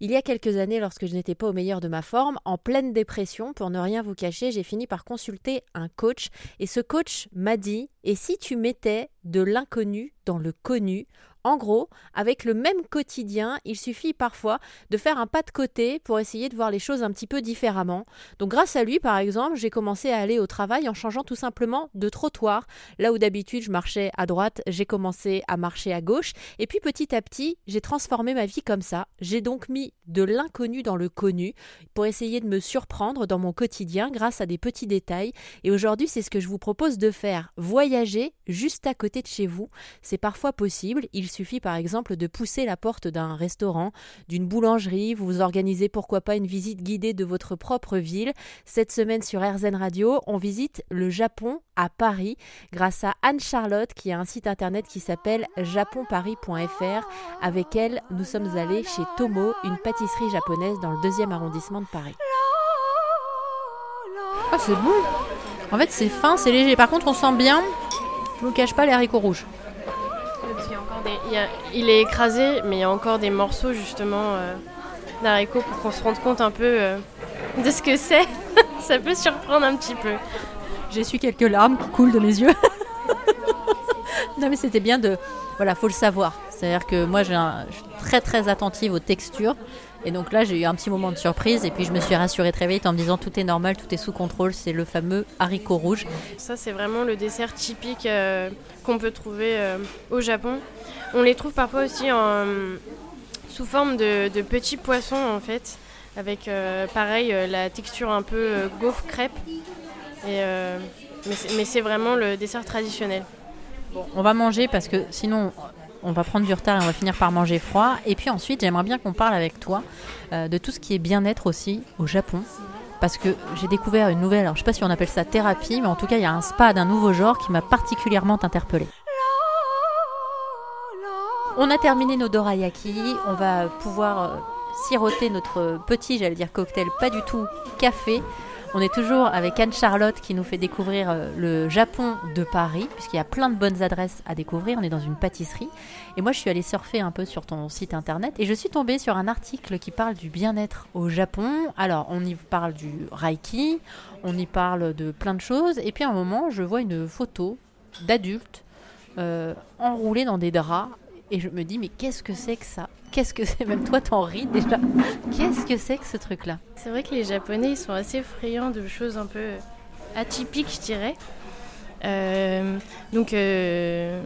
Il y a quelques années, lorsque je n'étais pas au meilleur de ma forme, en pleine dépression, pour ne rien vous cacher, j'ai fini par consulter un coach. Et ce coach m'a dit, et si tu mettais de l'inconnu dans le connu en gros, avec le même quotidien, il suffit parfois de faire un pas de côté pour essayer de voir les choses un petit peu différemment. Donc grâce à lui, par exemple, j'ai commencé à aller au travail en changeant tout simplement de trottoir. Là où d'habitude je marchais à droite, j'ai commencé à marcher à gauche. Et puis petit à petit, j'ai transformé ma vie comme ça. J'ai donc mis de l'inconnu dans le connu pour essayer de me surprendre dans mon quotidien grâce à des petits détails. Et aujourd'hui, c'est ce que je vous propose de faire. Voyager juste à côté de chez vous. C'est parfois possible. Suffit par exemple de pousser la porte d'un restaurant, d'une boulangerie, vous organisez pourquoi pas une visite guidée de votre propre ville. Cette semaine sur RZN Radio, on visite le Japon à Paris grâce à Anne-Charlotte qui a un site internet qui s'appelle japonparis.fr. Avec elle, nous sommes allés chez Tomo, une pâtisserie japonaise dans le deuxième arrondissement de Paris. Ah, c'est bon En fait, c'est fin, c'est léger. Par contre, on sent bien, je vous cache pas, les haricots rouges il, est écrasé, mais il y a encore des morceaux justement euh, pour qu'on se rende compte un peu euh, de ce que c'est. Ça peut surprendre un petit peu. Su quelques larmes qui coulent de mes yeux. non mais c'était bien de... Voilà, faut le savoir. C'est-à-dire que moi, je suis très très attentive aux textures. Et donc là, j'ai eu un petit moment de surprise et puis je me suis rassurée très vite en me disant tout est normal, tout est sous contrôle. C'est le fameux haricot rouge. Ça, c'est vraiment le dessert typique euh, qu'on peut trouver au Japon. On les trouve parfois aussi en, sous forme de, petits poissons en fait, avec euh, pareil euh, la texture un peu euh, gaufre crêpe. Et, mais c'est vraiment le dessert traditionnel. Bon, on va manger parce que sinon on va prendre du retard et on va finir par manger froid. Et puis ensuite, j'aimerais bien qu'on parle avec toi de tout ce qui est bien-être aussi au Japon. Parce que j'ai découvert une nouvelle, alors je sais pas si on appelle ça thérapie, mais en tout cas, il y a un spa d'un nouveau genre qui m'a particulièrement interpellée. On a terminé nos dorayaki. On va pouvoir euh, siroter notre petit, j'allais dire cocktail, pas du tout café. On est toujours avec Anne-Charlotte qui nous fait découvrir euh, le Japon de Paris, puisqu'il y a plein de bonnes adresses à découvrir. On est dans une pâtisserie. Et moi, je suis allée surfer un peu sur ton site internet et je suis tombée sur un article qui parle du bien-être au Japon. Alors, on y parle du Reiki, on y parle de plein de choses. Et puis, à un moment, je vois une photo d'adultes euh, enroulés dans des draps et je me dis, mais qu'est-ce que c'est que ça? Qu'est-ce que c'est? Même toi, t'en ris déjà. Qu'est-ce que c'est que ce truc-là? C'est vrai que les Japonais, ils sont assez friands de choses un peu atypiques, je dirais. Euh, donc, euh,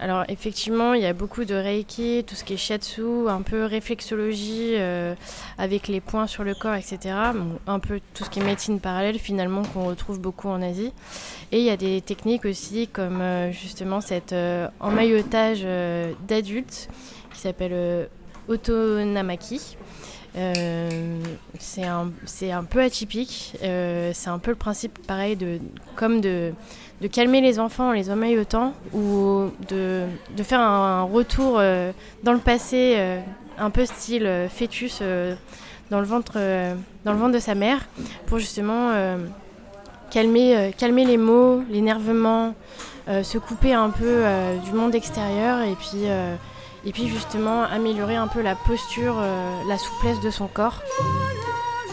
alors effectivement, il y a beaucoup de reiki, tout ce qui est shiatsu, un peu réflexologie euh, avec les points sur le corps, etc. un peu tout ce qui est médecine parallèle finalement qu'on retrouve beaucoup en Asie. Et il y a des techniques aussi comme euh, justement cet euh, emmaillotage d'adultes qui s'appelle Otonamaki. C'est un, un, peu atypique. c'est un peu le principe pareil de comme de de calmer les enfants en les emmaillotant ou de, de faire un, retour euh, dans le passé, euh, un peu style euh, fœtus dans, le ventre, dans le ventre de sa mère, pour justement calmer, calmer les maux, l'énervement, se couper un peu du monde extérieur et puis, et puis justement améliorer un peu la posture, la souplesse de son corps.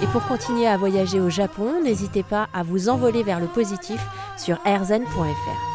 Et pour continuer à voyager au Japon, n'hésitez pas à vous envoler vers le positif sur airzen.fr.